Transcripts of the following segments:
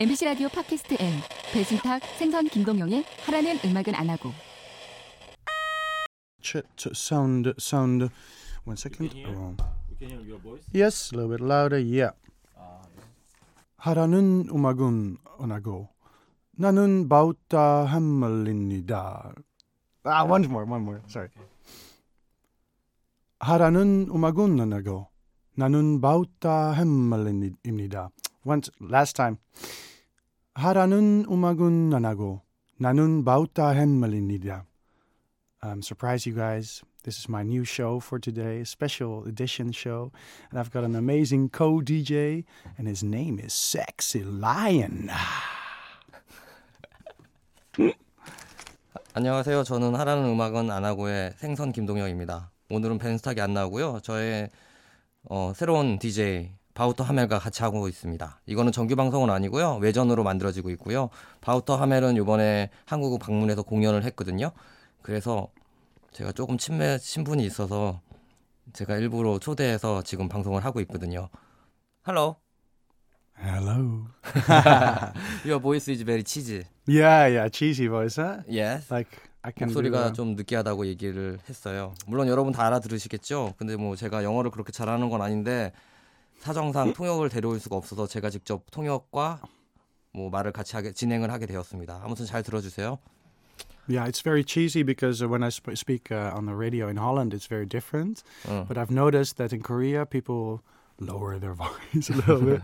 MBC 라디오 팟캐스트 N 배순탁 생선 김동영의 하라는 음악은 안 하고 ch- ch- sound sound one second can hear? Oh. You can hear your voice? yes a little bit louder yeah 하라는 음악은 원하고 나는 바우타 함말입니다 ah one more one more sorry 하라는 음악은 원하고 나는 바우타 함말입니다 once last time 하라는 음악은 안 하고 나는 바우타 함말입니다 I'm surprised you guys. This is my new show for today, special edition show. And I've got an amazing co DJ, and his name is Sexy Lion. 안녕하세요. 저는 하라는 음악은 안 하고의 생선 김동영입니다. 오늘은 벤스탁이 안 나오고요. 저의 어, 새로운 DJ 바우터 하멜과 같이 하고 있습니다. 이거는 정규 방송은 아니고요. 외전으로 만들어지고 있고요. 바우터 하멜은 이번에 한국 방문해서 공연을 했거든요. 그래서 제가 조금 친매 친분이 있어서 제가 일부러 초대해서 지금 방송을 하고 있거든요. Hello. Hello. Your voice is very cheesy. Yeah, yeah, cheesy voice, huh? Yes. Like I can. do 목소리가. 좀 느끼하다고 얘기를 했어요. 물론 여러분 다 알아들으시겠죠. 근데 뭐 제가 영어를 그렇게 잘하는 건 아닌데 사정상 통역을 데려올 수가 없어서 제가 직접 통역과 뭐 말을 같이 하게 진행을 하게 되었습니다. 아무튼 잘 들어주세요. Yeah, it's very cheesy because uh, when I sp- speak uh, on the radio in Holland, it's very different. 어. But I've noticed that in Korea, people lower their voice a little bit.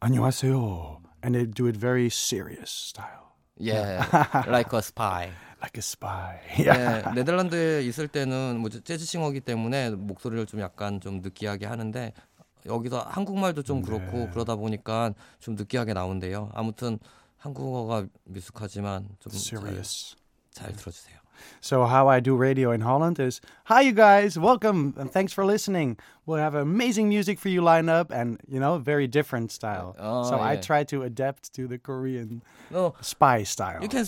안녕하세요. And they do it very serious style, Yeah, like a spy. like a spy. Yeah. 네, 네덜란드에 있을 때는 뭐 재즈 싱어기 때문에 목소리를 좀 약간 좀 느끼하게 하는데 여기서 한국말도 좀 그렇고 네. 그러다 보니까 좀 느끼하게 나온대요. 아무튼 한국어가 미숙하지만 좀 잘, serious. 잘 들어주세요. So how I do radio in Holland is, hi you guys, welcome and thanks for listening. We'll have amazing music for you lined up and you know very different style. Oh, so I yeah. try to adapt to the Korean No, spy style. you can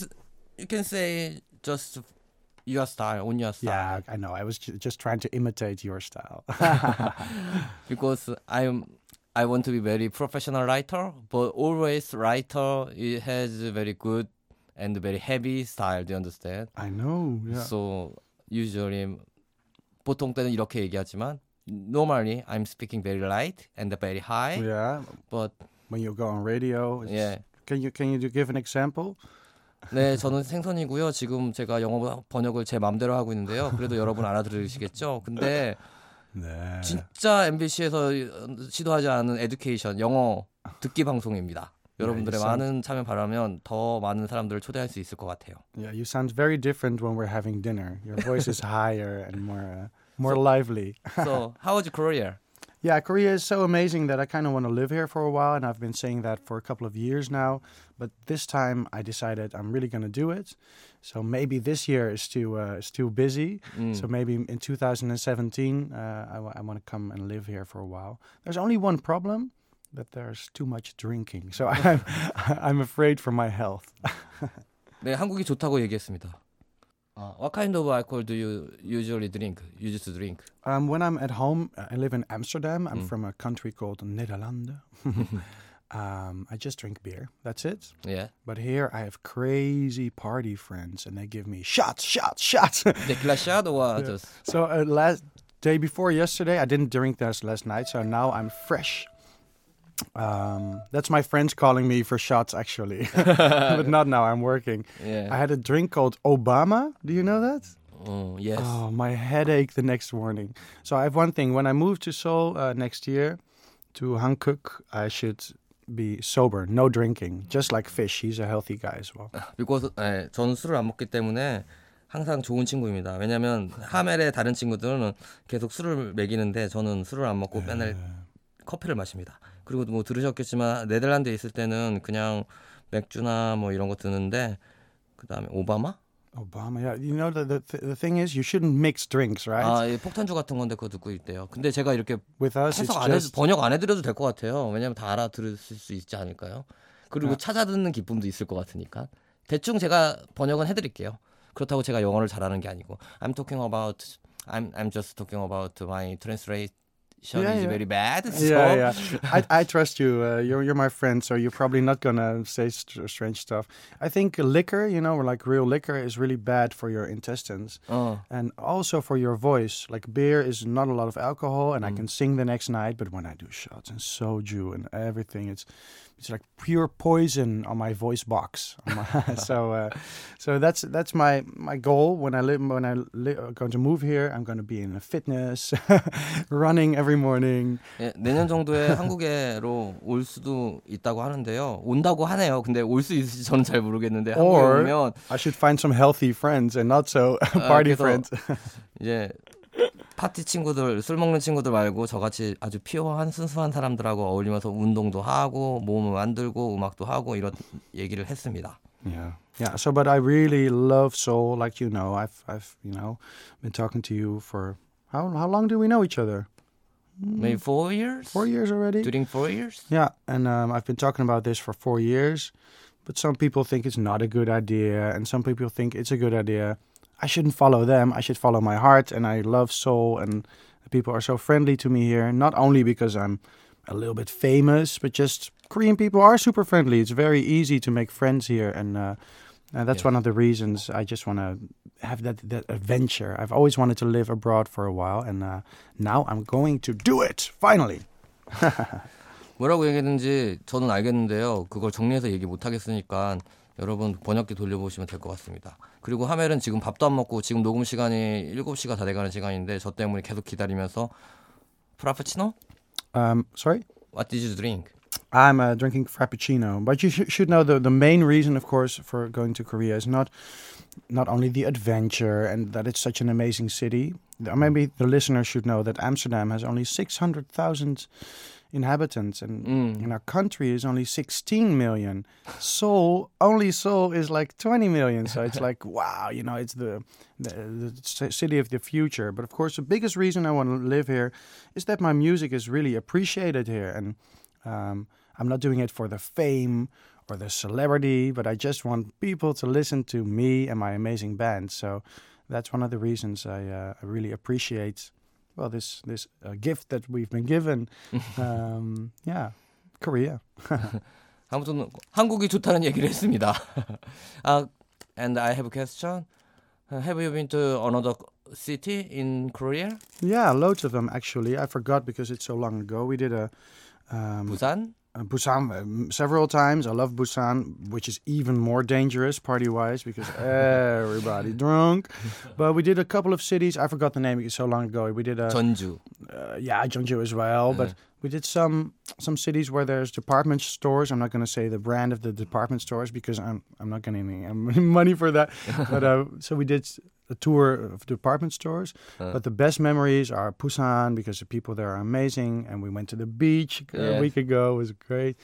you can say just your style on your yeah, style I know. I was ju- just trying to imitate your style. because I'm I want to be very professional writer, but always writer it has a very good and very heavy style. Do you understand? I know. Yeah. So usually 보통 때는 이렇게 얘기하지만 normally I'm speaking very light and very high, yeah. but When you go on radio, it's- yeah. Can you can you do, give an example? 네, 저는 생선이고요. 지금 제가 영어 번역을 제 마음대로 하고 있는데요. 그래도 여러분 알아들으시겠죠? 근데 네. 진짜 MBC에서 시도하지 않은 에듀케이션 영어 듣기 방송입니다. 여러분들의 이 많은 참여 바라면 더 많은 사람들을 초대할 수 있을 것 같아요. Yeah, you sound very different when we're having dinner. Your voice is higher and more uh, more lively. So, how was Korea? Yeah, Korea is so amazing that I kind of want to live here for a while, and I've been saying that for a couple of years now. But this time, I decided I'm really going to do it. So maybe this year is too uh, is too busy. 음. So maybe in 2017, uh, I, w- I want to come and live here for a while. There's only one problem that there's too much drinking. So I'm I'm afraid for my health. 네, 한국이 좋다고 얘기했습니다. 아, what kind of alcohol do you usually drink? You used to drink? Um, when I'm at home, uh, I live in Amsterdam. I'm Mm. from a country called Nederlanden. um, I just drink beer. That's it. Yeah. But here I have crazy party friends, and they give me shots, shots, shots. yeah. So uh, last day before yesterday, I didn't drink this last night, so now I'm fresh. Um, that's my friends calling me for shots, actually, but not now. I'm working. Yeah. I had a drink called Obama. Do you know that? Oh yes. Oh, my headache the next morning. So I have one thing. When I move to Seoul uh, next year, to Hankook, I should be sober, no drinking, just like fish. He's a healthy guy as well. because 예, 저는 술을 안 먹기 때문에 항상 좋은 친구입니다. 왜냐면 하멜의 다른 친구들은 계속 술을 먹이는데 저는 술을 안 먹고 맨날 커피를 마십니다. 그리고 뭐 들으셨겠지만 네덜란드에 있을 때는 그냥 맥주나 뭐 이런 거 드는데 그다음에 오바마? Obama, yeah. You know, the, the, the thing is, you shouldn't mix drinks, right? 아, 이 폭탄주 같은 건데 그거 듣고 있대요. 근데 제가 이렇게 With us, 해석 안 해, just. 번역 안 해드려도 될 것 같아요. 왜냐면 다 알아들을 수 있지 않을까요? 그리고 아. 찾아 듣는 기쁨도 있을 것 같으니까 대충 제가 번역은 해드릴게요. 그렇다고 제가 영어를 잘하는 게 아니고 I'm talking about I'm I'm just talking about my translation Sean Yeah, is yeah. very bad. So Yeah, yeah. I, I trust you. Uh, you're you're my friend, so you're probably not gonna say st- strange stuff. I think liquor, you know, like real liquor, is really bad for your intestines 어, and also for your voice. Like beer is not a lot of alcohol, and I Mm. can sing the next night. But when I do shots and soju and everything, it's it's like pure poison on my voice box. On my- so uh, so that's that's my my goal when I live when I li- uh, going to move here. I'm going to be in a fitness, running every morning. 예, 내년 정도에 한국에로 올 수도 있다고 하는데요. 온다고 하네요. 근데 올 수 있을지 저는 잘 모르겠는데 한국에 Or- 오면 I should find some healthy friends and not so 아, party 그래서 friends. 이제 파티 친구들, 술 먹는 친구들 말고 저같이 아주 피어한 순수한 사람들하고 어울리면서 운동도 하고 몸을 만들고 음악도 하고 이런 얘기를 했습니다. Yeah, yeah. So, but I really love soul, like you know. I've, I've, you know, been talking to you for how how long do we know each other? Maybe four years? Four years already. During four years? Yeah, and um, I've been talking about this for four years, but some people think it's not a good idea, and some people think it's a good idea. I shouldn't follow them. I should follow my heart, and I love soul, and the people are so friendly to me here. Not only because I'm a little bit famous, but just Korean people are super friendly. It's very easy to make friends here, and uh, uh, that's Yes. one of the reasons I just want to have that that adventure. I've always wanted to live abroad for a while, and uh, now I'm going to do it finally. 뭐라고 얘기했는지 저는 알겠는데요. 그걸 정리해서 얘기 못 하겠으니까 여러분 번역기 돌려보시면 될 것 같습니다. 그리고 하멜은 지금 밥도 안 먹고 지금 녹음 시간이 7시가 다 돼가는 시간인데 저 때문에 계속 기다리면서 프라푸치노? Um, sorry. What did you drink? I'm uh, drinking frappuccino, but you sh- should know the the main reason, of course, for going to Korea is not not only the adventure and that it's such an amazing city. Th- Maybe the listeners should know that Amsterdam has only six hundred thousand inhabitants, and 음. in our country is only sixteen million. Seoul, only Seoul is like twenty million. So it's like wow, you know, it's the the, the city of the future. But of course, the biggest reason I want to live here is that my music is really appreciated here, and um, I'm not doing it for the fame or the celebrity, but I just want people to listen to me and my amazing band. So that's one of the reasons I, uh, I really appreciate well this this uh, gift that we've been given. um, yeah, Korea. 아무튼 한국이 좋다는 얘기를 했습니다. 아, and I have a question. Uh, Have you been to another city in Korea? Yeah, loads of them actually. I forgot because it's so long ago. We did a um, 부산? uh, Busan um, several times. I love Busan, which is even more dangerous party wise because everybody drunk. But we did a couple of cities. I forgot the name it's so long ago. We did a 전주. uh, yeah, Jeonju as well. But Uh we did some some cities where there's department stores. I'm not going to say the brand of the department stores because I'm I'm not getting any money for that. but uh, so we did a tour of department stores. But the best memories are Busan because the people there are amazing, and we went to the beach yeah. a week ago. It was great.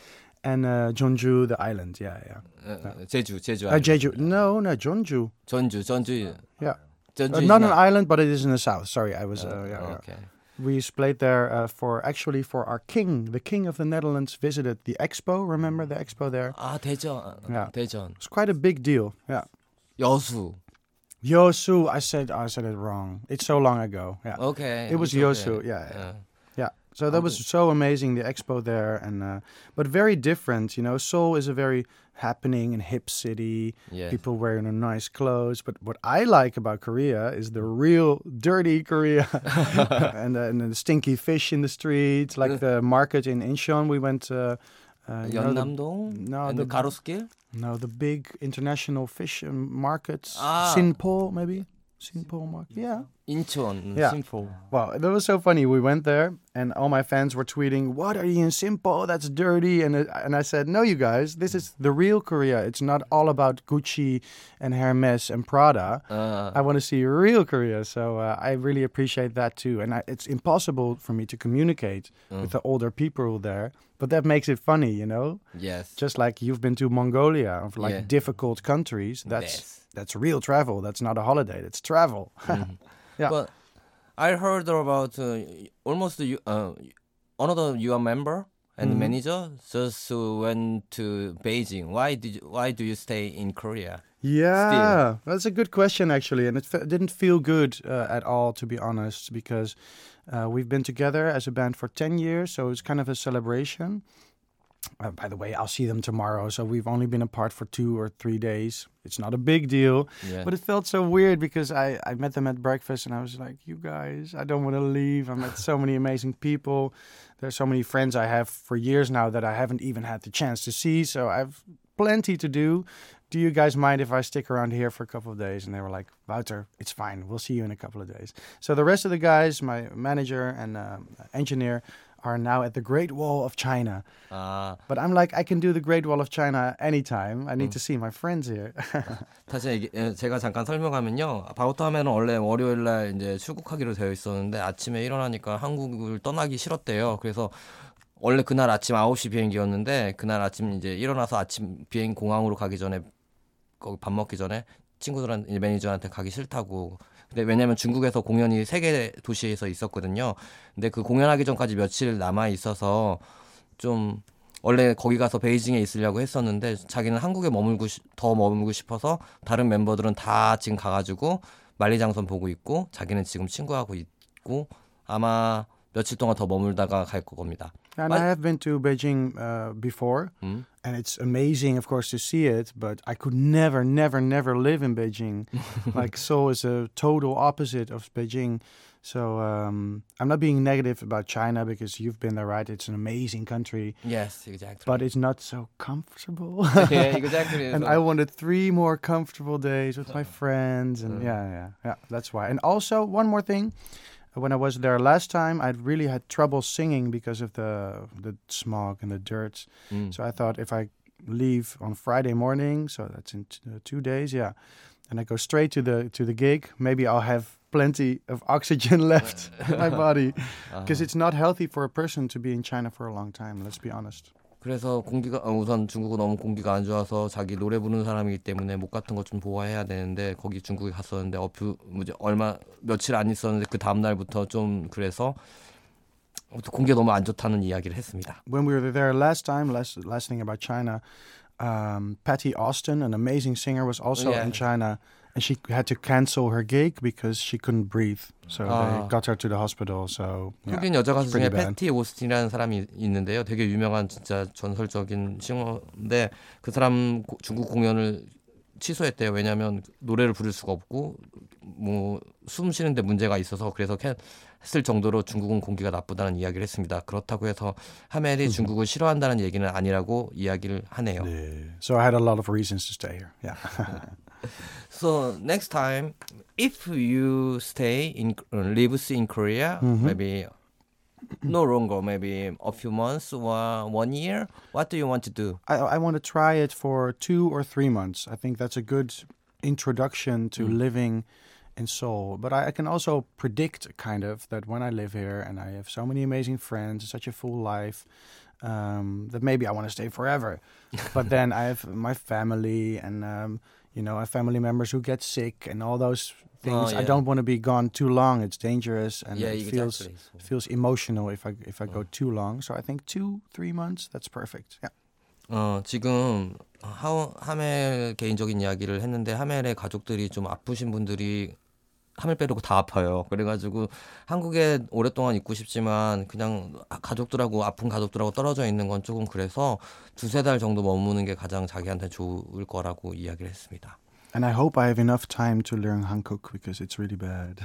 And uh, Jeonju, the island, yeah, yeah. Uh, uh Jeju, Jeju. Island. Uh, Jeju. No, no, Jeonju. Jeonju, Jeonju. Yeah. Jeonju not an island, but it is in the south. Sorry, I was. Uh, yeah, okay. Yeah Okay. We played there uh, for actually for our king, the king of the Netherlands, visited the expo. Remember the expo there? 아, 대전. Yeah. 대전. It's quite a big deal. Yeah. 여수. Yosu, I said I said it wrong. It's so long ago. Yeah. Okay. It was it's Yosu. okay. Yeah, yeah. 어. Yeah. So that was so amazing the expo there, and uh, but very different. You know, Seoul is a very happening and hip city. Yes. People wearing nice clothes. But what I like about Korea is the real dirty Korea, and, uh, and, the stinky fish in the streets, like the market in Incheon. We went. Uh, uh, Yeonnam-dong no, and the, the Garosu-gil? No, the big international fish um, markets. Ah. Sinpo, maybe? Sint market. Yeah. Incheon, yeah. Sinpo. Wow, that was so funny. We went there, and all my fans were tweeting, "What are you in Sinpo? That's dirty." And uh, and I said, "No, you guys, this is the real Korea. It's not all about Gucci and Hermes and Prada. Uh. I want to see real Korea." So uh, I really appreciate that too. And I, it's impossible for me to communicate mm. with the older people there, but that makes it funny, you know. Yes. Just like you've been to Mongolia, of like yeah. difficult countries. That's. Yes that's real travel. That's not a holiday. That's travel. Yeah. But I heard about uh, almost uh, another your member and Mhm. manager just went to Beijing. Why did you, why do you stay in Korea? Yeah, that's a good question actually, and it didn't feel good uh, at all to be honest, because uh, we've been together as a band for ten years, so it's kind of a celebration. Uh, by the way, I'll see them tomorrow, so we've only been apart for two or three days. It's not a big deal, Yeah. but it felt so weird because I, I met them at breakfast and I was like, you guys, I don't want to leave. I met so many amazing people. There's so many friends I have for years now that I haven't even had the chance to see. So I've plenty to do. Do you guys mind if I stick around here for a couple of days? And they were like, Wouter, it's fine. We'll see you in a couple of days. So the rest of the guys, my manager and um, engineer, are now at the Great Wall of China. 아, But I'm like, I can do the Great Wall of China anytime. I need Mm. to see my friends here. 다시 얘기, 예, 제가 잠깐 설명하면요. 바우터 하면은 원래 월요일 날 이제 출국하기로 되어 있었는데 아침에 일어나니까 한국을 떠나기 싫었대요. 그래서 원래 그날 아침 9시 비행기였는데 그날 아침 이제 일어나서 아침 비행 공항으로 가기 전에 거기 밥 먹기 전에 친구들한테 매니저한테 가기 싫다고. 근데 왜냐면 중국에서 공연이 세 개 도시에서 있었거든요. 근데 그 공연하기 전까지 며칠 남아 있어서 좀 원래 거기 가서 베이징에 있으려고 했었는데 자기는 한국에 머물고 싶- 더 머물고 싶어서 다른 멤버들은 다 지금 가가지고 만리장성 보고 있고 자기는 지금 친구하고 있고 아마 며칠 동안 더 머물다가 갈 겁니다. And I have been to Beijing uh, before, 음? and it's amazing, of course, to see it. But I could never, never, never live in Beijing. like Seoul is a total opposite of Beijing. So um, I'm not being negative about China because you've been there, right? It's an amazing country, Yes, exactly. but it's not so comfortable. yeah, exactly. and I wanted three more comfortable days with my friends, and Uh. yeah, yeah, yeah. That's why. And also, one more thing. When I was there last time, I really had trouble singing because of the the smog and the dirt. 음. So I thought if I leave on Friday morning, so that's in t- uh, two days, yeah, and I go straight to the to the gig, maybe I'll have plenty of oxygen left in my body 아. because it's not healthy for a person to be in China for a long time. Let's be honest. 그래서 공기가 어, 우선 중국은 너무 공기가 안 좋아서 자기 노래 부르는 사람이기 때문에 목 같은 거좀 보호해야 되는데 거기 중국에 갔었는데 어뷰 뭐지 얼마 며칠 안 있었는데 그 다음 날부터 좀 그래서 공기가 너무 안 좋다는 이야기를 했습니다. When we were there last time, last last thing about China, um, Patty Austin, an amazing singer, was also Yeah. in China, she had to cancel her gig because she couldn't breathe. So Ah. they got her to the hospital. So. 흑인 여자 가수 중에. 패티 오스틴이라는 사람이 있는데요. 되게 유명한 진짜 전설적인 싱어인데 그 사람 고- 중국 공연을 취소했대요. 왜냐하면 노래를 부를 수가 없고 뭐 숨 쉬는데 문제가 있어서 그래서 캔 했을 정도로 중국은 공기가 나쁘다는 이야기를 했습니다. 그렇다고 해서 하멜이 중국을 싫어한다는 얘기는 아니라고 이야기를 하네요. Yeah. So I had a lot of reasons to stay here. Yeah. So next time, if you stay in uh, lives in Korea, Mhm. maybe no longer, maybe a few months or one year, what do you want to do? I, I want to try it for two or three months. I think that's a good introduction to Mm. living in Seoul. But I, I can also predict, kind of, that when I live here and I have so many amazing friends, such a full life, um, that maybe I want to stay forever. but then I have my family and, um, you know, I have family members who get sick and all those things. Oh, I yeah. don't want to be gone too long. It's dangerous and yeah, it feels exactly. feels emotional if I if I go Oh. too long. So I think two, three months, that's perfect. Yeah. 어, 지금 하, 하멜 개인적인 이야기를 했는데 하멜의 가족들이 좀 아프신 분들이 하멜 빼고 다 아파요. 그래가지고 한국에 오랫동안 있고 싶지만 그냥 가족들하고 아픈 가족들하고 떨어져 있는 건 조금 그래서 두세 달 정도 머무는 게 가장 자기한테 좋을 거라고 이야기를 했습니다. And I hope I have enough time to learn Hankook because it's really bad.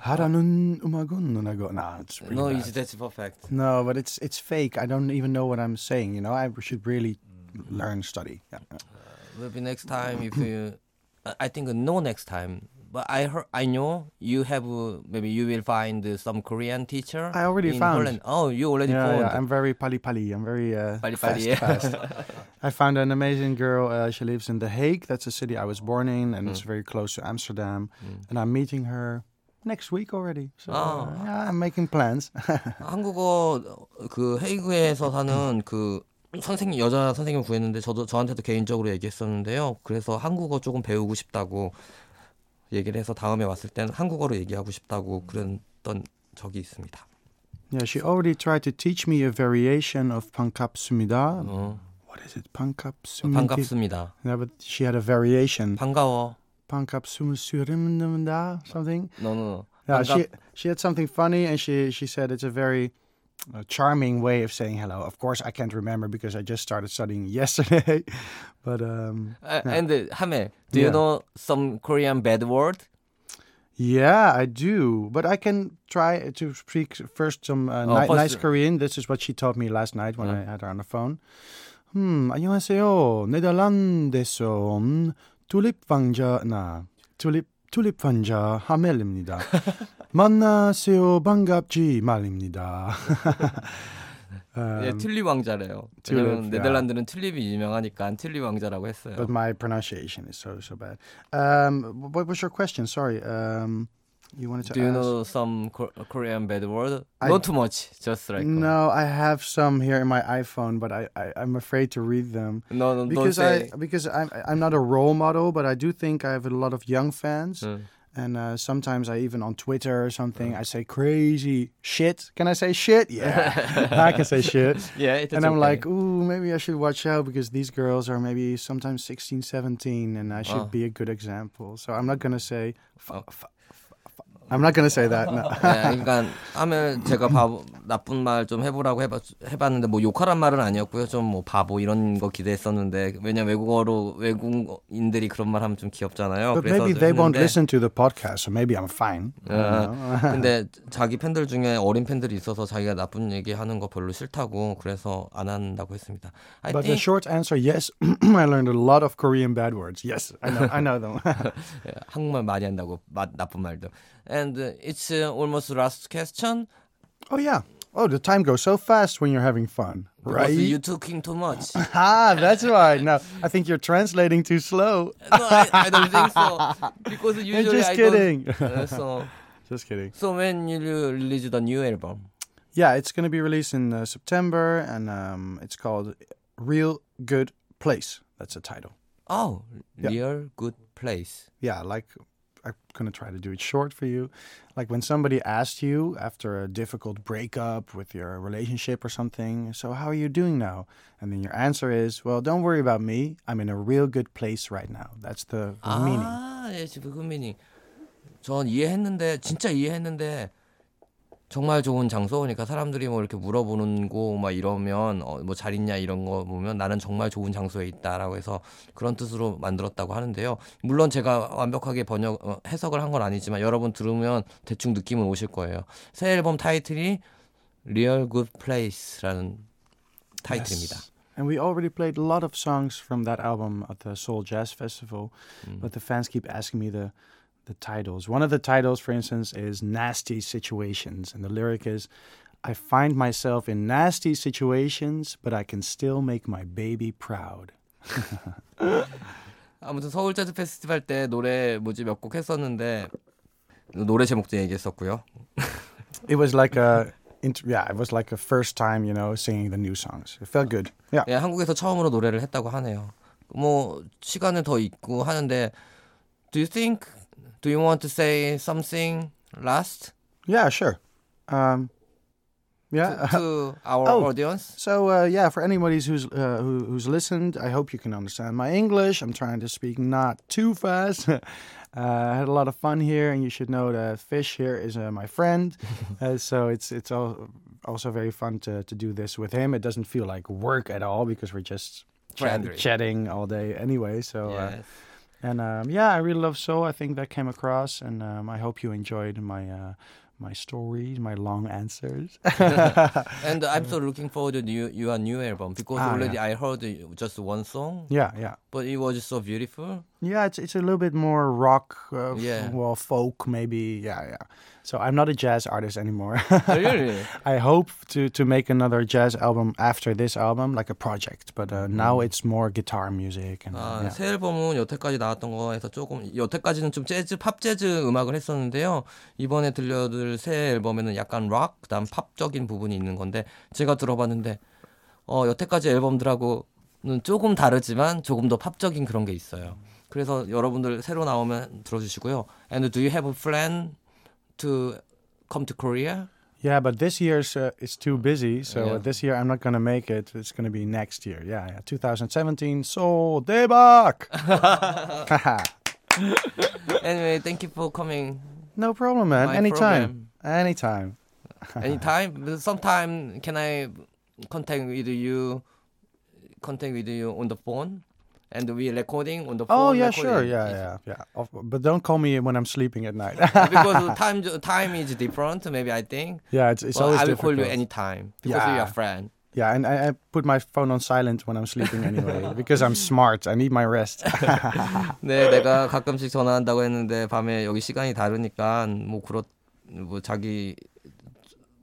하라는 음악은 누나고. No, it's really No, bad. that's perfect. No, but it's it's fake. I don't even know what I'm saying. You know, I should really learn study. Yeah. Maybe next time if you, I think no next time. But I heard, I know you have uh, maybe you will find uh, some Korean teacher. I already in found. Holland. Oh, you already Yeah, found. yeah, I'm very pali pali. I'm very uh, Pali fast, pali, yeah. fast. I found an amazing girl. Uh, she lives in The Hague. That's a city I was born in, and it's Mm. very close to Amsterdam. 음. And I'm meeting her next week already. So Oh. uh, yeah, I'm making plans. 한국어 그 헤이그에서 사는 그 선생님 여자 선생님 구했는데 저도 저한테도 개인적으로 얘기했었는데요. 그래서 한국어 조금 배우고 싶다고 얘기를 해서 다음에 왔을 때는 한국어로 얘기하고 싶다고 그랬던 적이 있습니다. Yeah, she already tried to teach me a variation of 반갑습니다. 어, What is it? 반갑습니다. 반갑습니다. Yeah, but she had a variation. 반가워. 반갑습니다. Something. 너는 Yeah, 반갑- she she had something funny, and she she said it's a very a charming way of saying hello. Of course, I can't remember because I just started studying yesterday. but um, uh, and uh, Hamel, do yeah. you know some Korean bad word? Yeah, I do. But I can try to speak first some uh, oh, ni- nice Korean. This is what she taught me last night when yeah. I had her on the phone. 음, 안녕하세요. 네덜란드에서 tulip 왕자나 tulip 튤립 왕자 하멜입니다. 만나세요 반갑지 말입니다. um, 예, 튤립 왕자래요. 왜냐면 야. 네덜란드는 튤립이 유명하니까 튤립 왕자라고 했어요. but my pronunciation is so so bad. Um, what was your question? Sorry. Um, you wanted to Do you ask? know some Ko- uh, Korean bad word? I- Not too much, just like No, I have some here in my iPhone, but I, I I'm afraid to read them no, no, don't because say. I because I'm I'm not a role model, but I do think I have a lot of young fans, 응. and uh, sometimes I even on Twitter or something hmm. I say crazy shit. Can I say shit? Yeah, I can say shit. Yeah, it's and I'm okay. like, ooh, maybe I should watch out because these girls are maybe sometimes 16, 17, and I should Oh. be a good example. So I'm not gonna say. F- Oh. f- I'm not gonna say that. No. 네, 그러니까 하면 제가 바보 나쁜 말 좀 해보라고 해봤, 해봤는데 뭐 욕하란 말은 아니었고요. 좀 뭐 바보 이런 거 기대했었는데 왜냐 면 외국어로 외국인들이 그런 말 하면 좀 귀엽잖아요. but 그래서 maybe they won't 했는데, listen to the podcast, so maybe I'm fine. 아. 근데 자기 팬들 중에 어린 팬들이 있어서 자기가 나쁜 얘기 하는 거 별로 싫다고 그래서 안 한다고 했습니다. I But the think short answer, yes, I learned a lot of Korean bad words. Yes, I know, I know them. 예, 한국말 많이 한다고 마, 나쁜 말도. And uh, it's uh, almost last question. oh yeah. Oh, the time goes so fast when you're having fun, right? Because you talking too much. ah, that's why. No, I think you're translating too slow. I, I don't think so. Because You're usually just I kidding. Uh, so just kidding. so when you release the new album? Yeah, it's going to be released in uh, September, and um, it's called Real Good Place. That's the title. Oh, Yeah. real good place. Yeah, like I'm going to try to do it short for you. Like when somebody asked you after a difficult breakup with your relationship or something, so how are you doing now? And then your answer is, well, don't worry about me. I'm in a real good place right now. That's the, the meaning. 아, 예, 지금 그 미닝. 전 이해했는데 진짜 이해했는데 정말 좋은 장소 그러니까 사람들이 뭐 이렇게 물어보는 거 막 이러면 어, 뭐잘 있냐 이런 거 보면 나는 정말 좋은 장소에 있다라고 해서 그런 뜻으로 만들었다고 하는데요. 물론 제가 완벽하게 번역 어, 해석을 한 건 아니지만 여러분 들으면 대충 느낌은 오실 거예요. 새 앨범 타이틀이 Real Good Place라는 타이틀입니다. Yes. And we already played a lot of songs from that album at the Seoul Jazz Festival, but the fans keep asking me the the titles. One of the titles, for instance, is Nasty Situations, and the lyric is I find myself in nasty situations, but I can still make my baby proud. 아무튼 서울 재즈 페스티벌 때 노래 뭐지 몇 곡 했었는데 노래 제목도 얘기했었고요. It was like a int- yeah, it was like a first time, you know, singing the new songs. It felt good. Yeah. 예, 한국에서 처음으로 노래를 했다고 하네요. 뭐 시간은 더 있고 하는데 Do you think do you want to say something last Yeah, sure. Um yeah. to our Oh. audience? So uh, yeah, for anybody who's uh, who, who's listened, I hope you can understand my English. I'm trying to speak not too fast. uh, I had a lot of fun here, and you should know that Fish here is uh, my friend. uh, so it's it's all, also very fun to to do this with him. It doesn't feel like work at all because we're just chat- chatting all day anyway. So uh, Yes. And um, yeah, I really love Seoul. I think that came across, and um, I hope you enjoyed my uh, my stories, my long answers. And I'm so looking forward to new, your new album because Ah, already yeah. I heard just one song, yeah, yeah. but it was so beautiful. Yeah, it's it's a little bit more rock, uh, Yeah. well, folk maybe. Yeah, yeah. So I'm not a jazz artist anymore. really? I hope to to make another jazz album after this album, like a project. But uh, now it's more guitar music and 아, yeah. 새 앨범은 여태까지 나왔던 거에서 조금 여태까지는 좀 재즈 팝 재즈 음악을 했었는데요. 이번에 들려줄 새 앨범에는 약간 락 그다음 팝적인 부분이 있는 건데 제가 들어봤는데 어, 여태까지 앨범들하고는 조금 다르지만 조금 더 팝적인 그런 게 있어요. 그래서 여러분들 새로 나오면 들어주시고요. And do you have a plan to come to Korea? Yeah, but this year's uh, it's too busy, so Yeah. this year I'm not gonna make it. It's gonna be next year. Yeah, yeah. 2017. So debak. Anyway, thank you for coming. no problem, man. My Anytime. Anytime. Anytime. Sometime can I contact with you? Contact with you on the phone, and we recording on the phone. Oh yeah, recording. sure. Yeah, It's- yeah, yeah. Of- But don't call me when I'm sleeping at night. because time time is different. Maybe I think. yeah, it's, it's Well, always I will call difficult. you anytime because Yeah. we are friend. Yeah, and I, I put my phone on silent when I'm sleeping anyway because I'm smart. I need my rest. 네, 내가 가끔씩 전화한다고 했는데 밤에 여기 시간이 다르니까 뭐 그렇 뭐 자기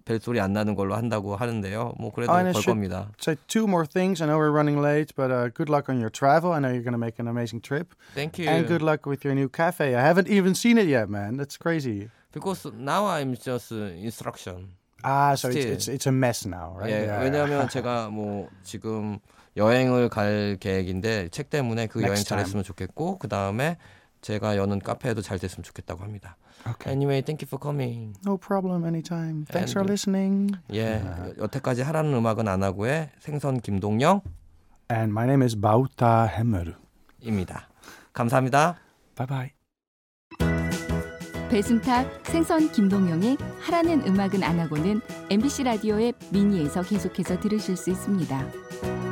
벨소리 안 나는 걸로 한다고 하는데요. 뭐 그래도 아, 네, 걸 should- 겁니다. Say two more things. I know we're running late, but uh, good luck on your travel. I know you're gonna make an amazing trip, Thank you. and good luck with your new cafe. I haven't even seen it yet, man. That's crazy. Because now I'm just instruction. Ah, so it's, it's it's a mess now, right? 예, Yeah, 왜냐하면 제가 뭐 지금 여행을 갈 계획인데 책 때문에 그 여행. 잘했으면 좋겠고 그 다음에 제가 여는 카페도 잘 됐으면 좋겠다고 합니다. Okay. Anyway, thank you for coming. No problem. Anytime. Thanks for And- listening. 예, 여태까지 하라는 음악은 안 하고의 생선 김동영입니다. And my name is Bauta Hemmeru. 감사합니다. Bye bye. 배순탁, 생선 김동영의 하라는 음악은 안 하고는 MBC 라디오의 미니에서 계속해서 들으실 수 있습니다.